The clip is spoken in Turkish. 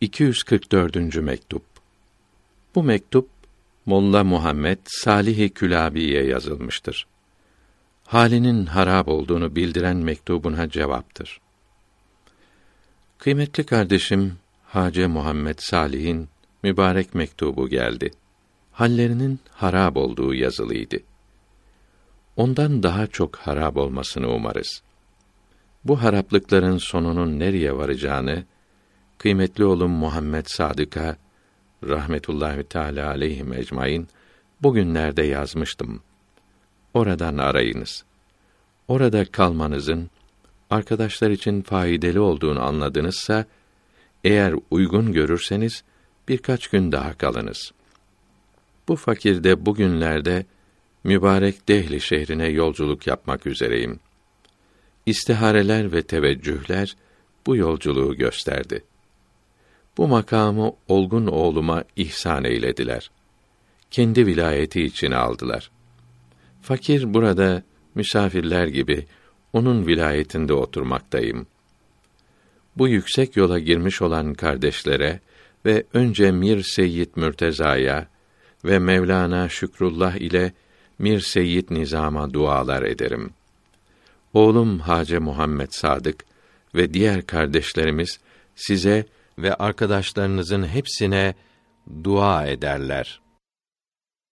244. mektup. Bu mektup Molla Muhammed Salih Külabi'ye yazılmıştır. Halinin harap olduğunu bildiren mektubuna cevaptır. Kıymetli kardeşim Hace Muhammed Salih'in mübarek mektubu geldi. Hallerinin harap olduğu yazılıydı. Ondan daha çok harap olmasını umarız. Bu haraplıkların sonunun nereye varacağını kıymetli oğlum Muhammed Sadık'a rahmetullahi teala aleyhi ecmaîn bugünlerde yazmıştım. Oradan arayınız. Orada kalmanızın arkadaşlar için faydalı olduğunu anladınızsa eğer uygun görürseniz birkaç gün daha kalınız. Bu fakirde bugünlerde mübarek Dehli şehrine yolculuk yapmak üzereyim. İstihareler ve teveccühler bu yolculuğu gösterdi. Bu makamı olgun oğluma ihsan eylediler. Kendi vilayeti için aldılar. Fakir burada misafirler gibi onun vilayetinde oturmaktayım. Bu yüksek yola girmiş olan kardeşlere ve önce Mir Seyyid Mürteza'ya ve Mevlana Şükrullah ile Mir Seyyid Nizam'a dualar ederim. Oğlum Hace Muhammed Sadık ve diğer kardeşlerimiz size ve arkadaşlarınızın hepsine dua ederler.